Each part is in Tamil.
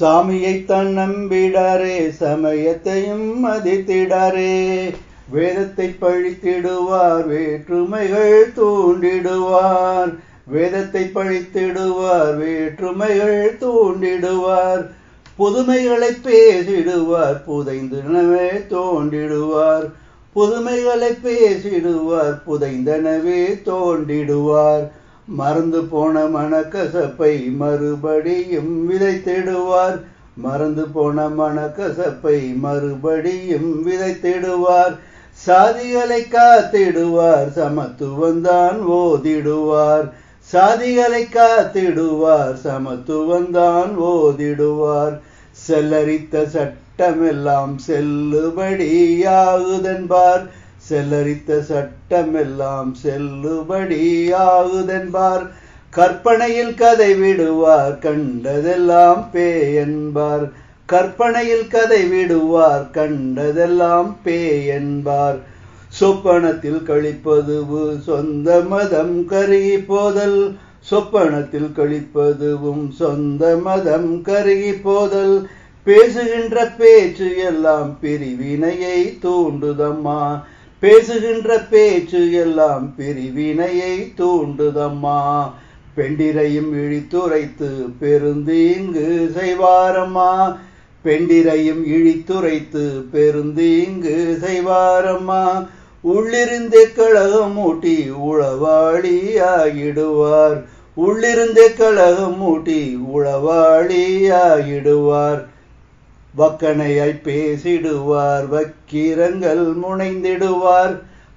சாமியைத்தான் நம்பிடாரே சமயத்தையும் மதித்திடாரே வேதத்தை பழித்திடுவார் வேற்றுமைகள் தூண்டிடுவார். வேதத்தை பழித்திடுவார் வேற்றுமைகள் தூண்டிடுவார். புதுமைகளை பேசிடுவார் புதைந்தனவே தோண்டிடுவார். புதுமைகளை பேசிடுவார் புதைந்தனவே தோண்டிடுவார். மறந்து போன மனக்கசப்பை மறுபடியும் விதைத்திடுவார் மறந்து போன மனக்கசப்பை மறுபடியும் விதைத்திடுவார் சாதிகளை காத்திடுவார் சமத்துவந்தான் ஓதிடுவார். சாதிகளை காத்திடுவார் சமத்துவம் தான் ஓதிடுவார். செல்லரித்த சட்டமெல்லாம் செல்லுபடியாகுதென்பார். செல்லரித்த சட்டமெல்லாம் செல்லுபடியாகுதென்பார். கற்பனையில் கதை விடுவார் கண்டதெல்லாம் பே என்பார் கற்பனையில் கதை விடுவார் கண்டதெல்லாம் பே என்பார் சொப்பனத்தில் கழிப்பதுவு சொந்த மதம் கருகி போதல். சொப்பனத்தில் கழிப்பதுவும் சொந்த மதம் கருகி போதல். பேசுகின்ற பேச்சு எல்லாம் பிரிவினையை தூண்டுதம்மா. பேசுகின்ற பேச்சு எல்லாம் பிரிவினையை தூண்டுதம்மா. பெண்டிரையும் இழித்துரைத்து பெருந்தீங்கு செய்வாரம்மா. பெண்டிரையும் இழித்துரைத்து பெருந்தீங்கு செய்வாரம்மா. உள்ளிருந்தே கழகம் மூட்டி உளவாளி ஆகிடுவார் உள்ளிருந்தே கழகம் மூட்டி உளவாளி ஆகிடுவார் வக்கனையாய் பேசிடுவார் வக்கீரங்கள் முனைந்திடுவார்.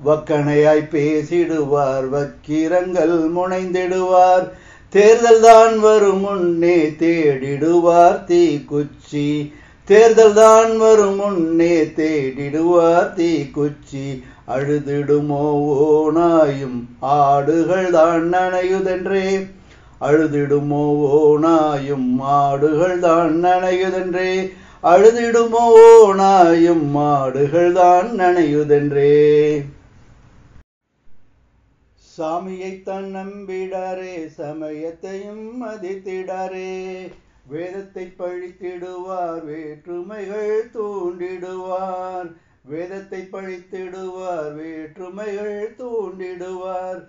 வக்கணையாய் பேசிடுவார் வக்கீரங்கள் முனைந்திடுவார். தேர்தல் தான் வரும் முன்னே தேடிடுவார் தீ குச்சி தேர்தல் தான் வரும் முன்னே தேடிடுவார் தீ குச்சி அழுதிடுமோ ஓனாயும் ஆடுகள் தான் நனையுதென்றே. அழுதிடுமோ ஓனாயும் ஆடுகள் தான் நனையுதென்றே. அழுதிடுமோ நாயும் மாடுகள் தான் நனையுதென்றே. சாமியைத்தான் நம்பிடாரே சமயத்தையும் மதித்திடாரே வேதத்தை பழித்திடுவார் வேற்றுமைகள் தூண்டிடுவார். வேதத்தை பழித்திடுவார் வேற்றுமைகள் தூண்டிடுவார்.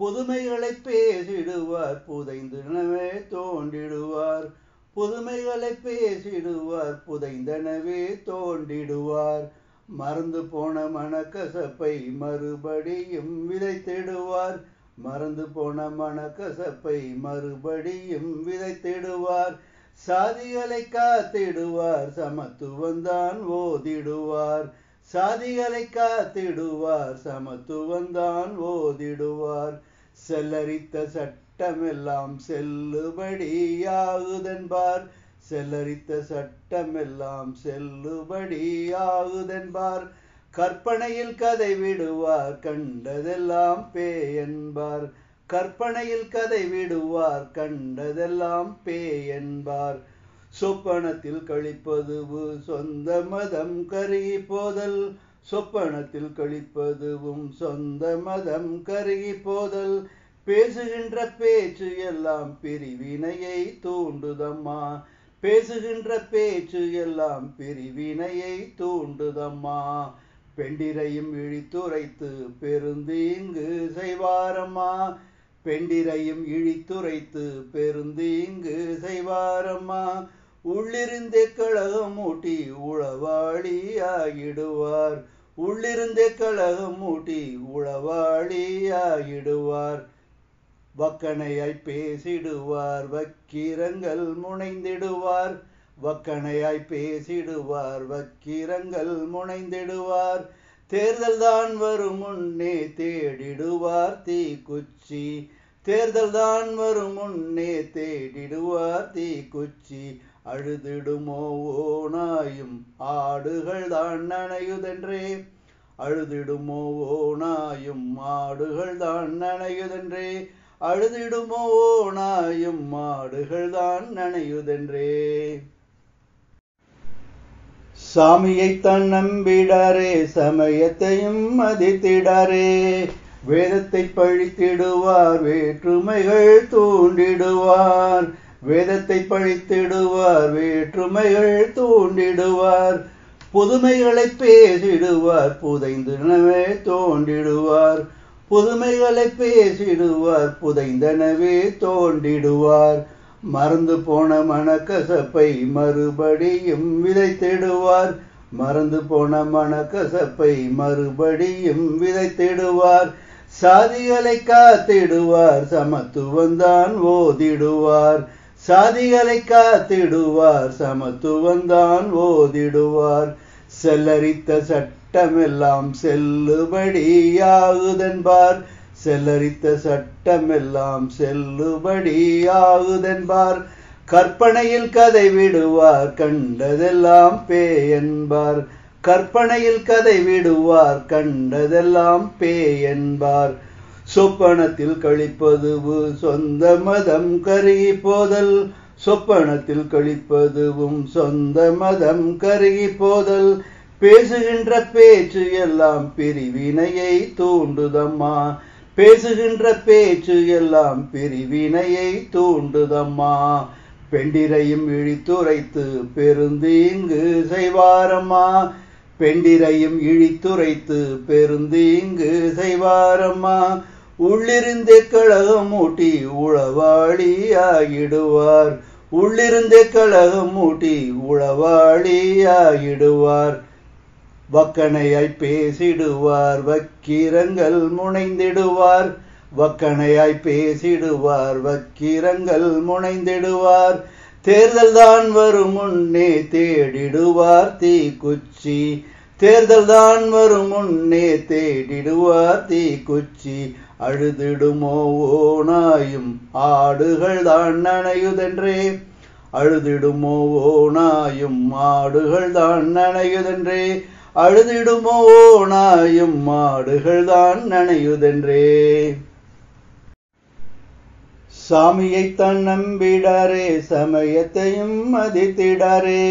புதுமைகளை பேசிடுவார் புதைந்தனவே தோண்டிடுவார். புதுமைகளை பேசிடுவார். புதைந்தனவே தோண்டிடுவார். மறந்து போன மனக்கசப்பை மறுபடியும் விதைத்திடுவார். மறந்து போன மனக்கசப்பை மறுபடியும் விதைத்திடுவார். சாதிகளை காத்திடுவார். சமத்துவந்தான் ஓதிடுவார். சாதிகளை காத்திடுவார். சமத்துவந்தான் ஓதிடுவார். செல்லரித்த சட்ட சட்டமெல்லாம் செல்லுபடியாகுதென்பார். செல்லரித்த சட்டமெல்லாம் செல்லுபடியாகுதென்பார். கற்பனையில் கதை விடுவார் கண்டதெல்லாம் பே என்பார் கற்பனையில் கதை விடுவார் கண்டதெல்லாம் பே என்பார் சொப்பனத்தில் கழிப்பதுவு சொந்த மதம் கருகி போதல் சொப்பனத்தில் கழிப்பதுவும் சொந்த மதம் கருகி போதல் பேசுகின்ற பேச்சு எல்லாம் பிரிவினையை தூண்டுதம்மா. பேசுகின்ற பேச்சு எல்லாம் பிரிவினையை தூண்டுதம்மா. பெண்டிரையும் இழித்துரைத்து பெருந்தீங்கு செய்வாரம்மா. பெண்டிரையும் இழித்துரைத்து பெருந்தீங்கு செய்வாரம்மா. உள்ளிருந்தே கழகம் மூட்டி உளவாளி ஆகிடுவார் உள்ளிருந்தே கழகம் மூட்டி உளவாளி ஆகிடுவார் வக்கணையாய் பேசிடுவார் வக்கீரங்கள் முனைந்திடுவார். வக்கணையாய் பேசிடுவார் வக்கீரங்கள் முனைந்திடுவார். தேர்தல் தான் வரும் முன்னே தேடிடுவார் தீ குச்சி. தேர்தல் தான் வரும் முன்னே தேடிடுவார் தீ குச்சி. அழுதிடுமோ ஓனாயும் ஆடுகள் தான் நனையுதென்றே. அழுதிடுமோ ஓனாயும் ஆடுகள் தான் நனையுதென்றே. அழுதிடுமோ? நாயும் மாடுகள் தான் நனையுதென்றே சாமியைத்தான் நம்பிடாரே சமயத்தையும் மதித்திடாரே வேதத்தை பழித்திடுவார் வேற்றுமைகள் தூண்டிடுவார். வேதத்தை பழித்திடுவார் வேற்றுமைகள் தூண்டிடுவார். புதுமைகளை பேசிடுவார் புதைந்தனவே தோண்டிடுவார். புதுமைகளை பேசிடுவார் புதைந்தனவே தோண்டிடுவார் மறந்து போன மனக்கசப்பை மறுபடியும் விதைத்திடுவார். மறந்து போன மனக்கசப்பை மறுபடியும் விதைத்திடுவார். சாதிகளை காத்திடுவார் சமத்துவந்தான் ஓதிடுவார். சாதிகளை காத்திடுவார் சமத்துவந்தான் ஓதிடுவார். செல்லரித்த சட்டமெல்லாம் செல்லுபடியாகுதென்பார். செல்லரித்த சட்டமெல்லாம் செல்லுபடியாகுதென்பார். கற்பனையில் கதை விடுவார் கண்டதெல்லாம் பேயென்பார். கற்பனையில் கதை விடுவார் கண்டதெல்லாம் பேயென்பார். சொப்பனத்தில் கழிப்பதுவு சொந்த மதம் கருகி போதல். சொப்பனத்தில் கழிப்பதுவும் சொந்த மதம் கருகி போதல். பேசுகின்ற பேச்சு எல்லாம் பிரிவினையை தூண்டுதம்மா. பேசுகின்ற பேச்சு எல்லாம் பிரிவினையை தூண்டுதம்மா. பெண்டிரையும் இழித்துரைத்து பெருந்தீங்கு செய்வாரம்மா. பெண்டிரையும் இழித்துரைத்து பெருந்தீங்கு செய்வாரம்மா. உள்ளிருந்தே கழகம் மூட்டி உளவாளி ஆகிடுவார் உள்ளிருந்தே கழகம் மூட்டி உளவாளி ஆகிடுவார் வக்கணையாய் பேசிடுவார் வக்கீரங்கள் முனைந்திடுவார். வக்கணையாய் பேசிடுவார் வக்கீரங்கள் முனைந்திடுவார். தேர்தல் தான் வரும் முன்னே தேடிடுவார் தீ குச்சி தேர்தல் தான் வரும் முன்னே தேடிடுவார் தீ குச்சி அழுதிடுமோ ஓனாயும் ஆடுகள் தான் நனையுதென்றே. அழுதிடுமோ ஓனாயும் ஆடுகள் தான் நனையுதென்றே. அழுதிடுமோ நாயும் மாடுகள் தான் நனையுதென்றே. சாமியை தன் நம்பிடாரே சமயத்தையும் மதித்திடாரே.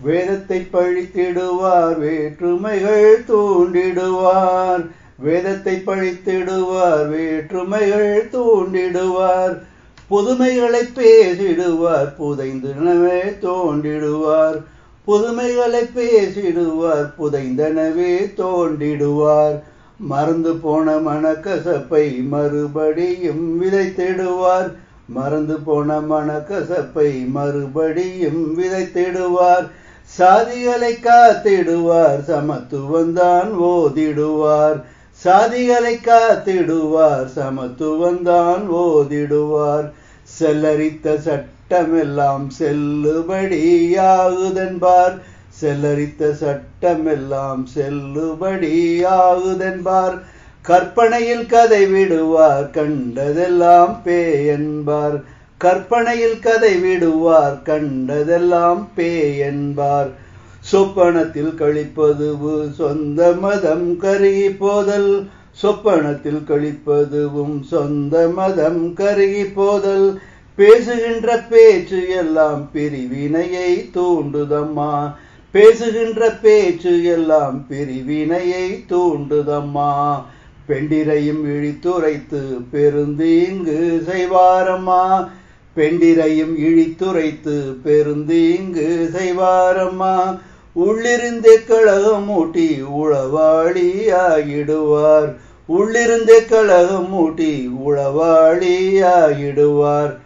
வேதத்தை பழித்திடுவார் வேற்றுமைகள் தூண்டிடுவார். வேதத்தை பழித்திடுவார் வேற்றுமைகள் தூண்டிடுவார். புதுமைகளை பேசிடுவார் புதைந்தனவே தோண்டிடுவார். புதுமைகளை பேசிடுவார். புதைந்தனவே தோண்டிடுவார் மறந்து போன மனக்கசப்பை மறுபடியும் விதைத்திடுவார். மறந்து போன மனக்கசப்பை மறுபடியும் விதைத்திடுவார். சாதிகளை காத்திடுவார். சமத்துவந்தான் ஓதிடுவார். சாதிகளை காத்திடுவார். சமத்துவந்தான் ஓதிடுவார். செல்லரித்த சட்ட சட்டமெல்லாம் செல்லுபடியாகுதென்பார். செல்லரித்த சட்டமெல்லாம் செல்லுபடியாகுதென்பார். கற்பனையில் கதை விடுவார் கண்டதெல்லாம் பேயென்பார். கற்பனையில் கதை விடுவார் கண்டதெல்லாம் பேயென்பார். சொப்பனத்தில் கழிப்பதுவு சொந்த மதம் கருகி போதல் சொப்பனத்தில் கழிப்பதுவும் சொந்த மதம் கருகி போதல் பேசுகின்ற பேச்சு எல்லாம் பிரிவினையை தூண்டுதம்மா. பேசுகின்ற பேச்சு எல்லாம் பிரிவினையை தூண்டுதம்மா. பெண்டிரையும் இழித்துரைத்து பெருந்தீங்கு செய்வாரம்மா. பெண்டிரையும் இழித்துரைத்து பெருந்தீங்கு செய்வாரம்மா. உள்ளிருந்தே கழகம் மூட்டி உளவாளி ஆகிடுவார் உள்ளிருந்தே கழகம் மூட்டி உளவாளி ஆகிடுவார்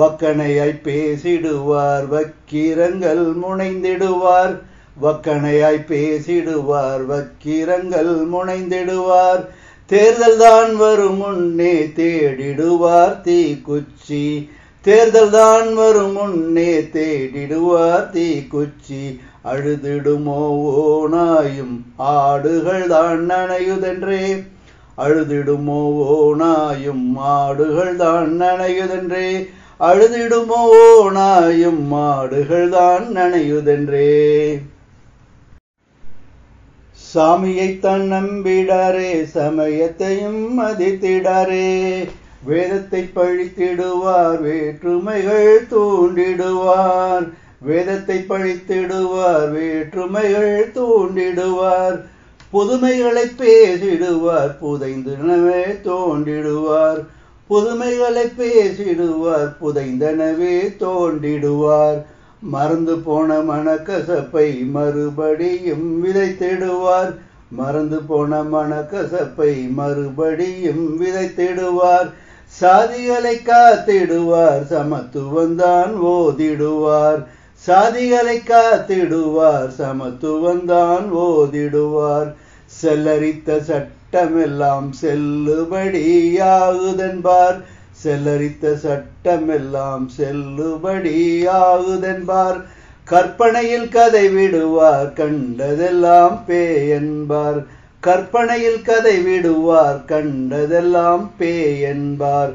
வக்கணையாய் பேசிடுவார் வக்கீரங்கள் முனைந்திடுவார். வக்கணையாய் பேசிடுவார் வக்கீரங்கள் முனைந்திடுவார். தேர்தல் தான் வரும் முன்னே தேடிடுவார் தீ குச்சி. தேர்தல் தான் வரும் முன்னே தேடிடுவார் தீ குச்சி. அழுதிடுமோ ஓனாயும் ஆடுகள் தான் நனையுதென்றே. அழுதிடுமோ ஓனாயும் ஆடுகள் தான் நனையுதென்றே. அழுதிடுமோ? நாயும் மாடுகள் தான் நனையுதென்றே. சாமியைத்தான் நம்பிடாரே சமயத்தையும் மதித்திடாரே. வேதத்தை பழித்திடுவார் வேற்றுமைகள் தூண்டிடுவார். வேதத்தை பழித்திடுவார் வேற்றுமைகள் தூண்டிடுவார். புதுமைகளை பேசிடுவார் புதைந்தனவே தோண்டிடுவார். புதுமைகளை பேசிடுவார் புதைந்தனவே தோண்டிடுவார். மறந்து போன மனக்கசப்பை மறுபடியும் விதைத்திடுவார். மறந்து போன மனக்கசப்பை மறுபடியும் விதைத்திடுவார். சாதிகளை காத்திடுவார் சமத்துவந்தான் ஓதிடுவார். சாதிகளை காத்திடுவார் சமத்துவந்தான் ஓதிடுவார். செல்லரித்த சட்டமெல்லாம் செல்லுபடியாகுதென்பார். செல்லரித்த சட்டமெல்லாம் செல்லுபடியாகுதென்பார். கற்பனையில் கதை விடுவார் கண்டதெல்லாம் பேயென்பார். கற்பனையில் கதை விடுவார் கண்டதெல்லாம் பேயென்பார்.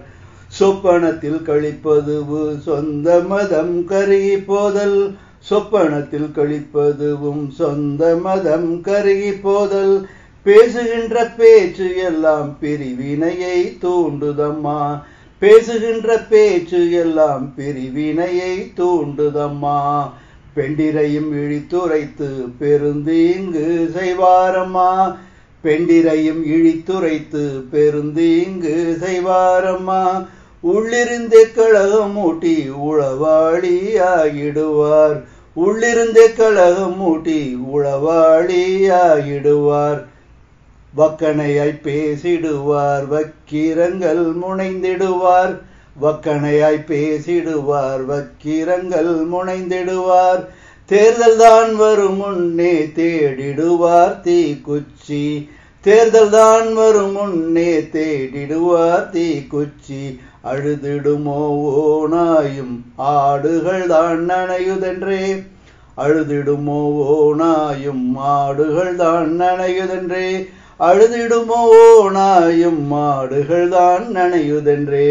சொப்பனத்தில் கழிப்பதுவு சொந்த மதம் கருகி போதல். சொப்பனத்தில் கழிப்பதுவும் சொந்த மதம் கருகி போதல். பேசுகின்ற பேச்சு எல்லாம் பிரிவினையை தூண்டுதம்மா. பேசுகின்ற பேச்சு எல்லாம் பிரிவினையை தூண்டுதம்மா. பெண்டிரையும் இழித்துரைத்து பெருந்தீங்கு செய்வாரம்மா. பெண்டிரையும் இழித்துரைத்து பெருந்தீங்கு செய்வாரம்மா. உள்ளிருந்தே கழகம் மூட்டி உளவாளி ஆகிடுவார் உள்ளிருந்தே கழகம் மூட்டி உளவாளி ஆகிடுவார் வக்கணையாய் பேசிடுவார் வக்கீரங்கள் முனைந்திடுவார். வக்கணையாய் பேசிடுவார் வக்கீரங்கள் முனைந்திடுவார். தேர்தல் தான் வரும் முன்னே தேடிடுவார் தீக்குச்சி. தேர்தல் தான் வரும் முன்னே தேடிடுவார் தீக்குச்சி. அழுதிடுமோ ஓனாயும் ஆடுகள் தான் நனையுதென்றே. அழுதிடுமோ ஓனாயும் ஆடுகள் தான் நனையுதென்றே. அழுதிடுமோ நாயும் மாடுகள் தான் நனையுதென்றே.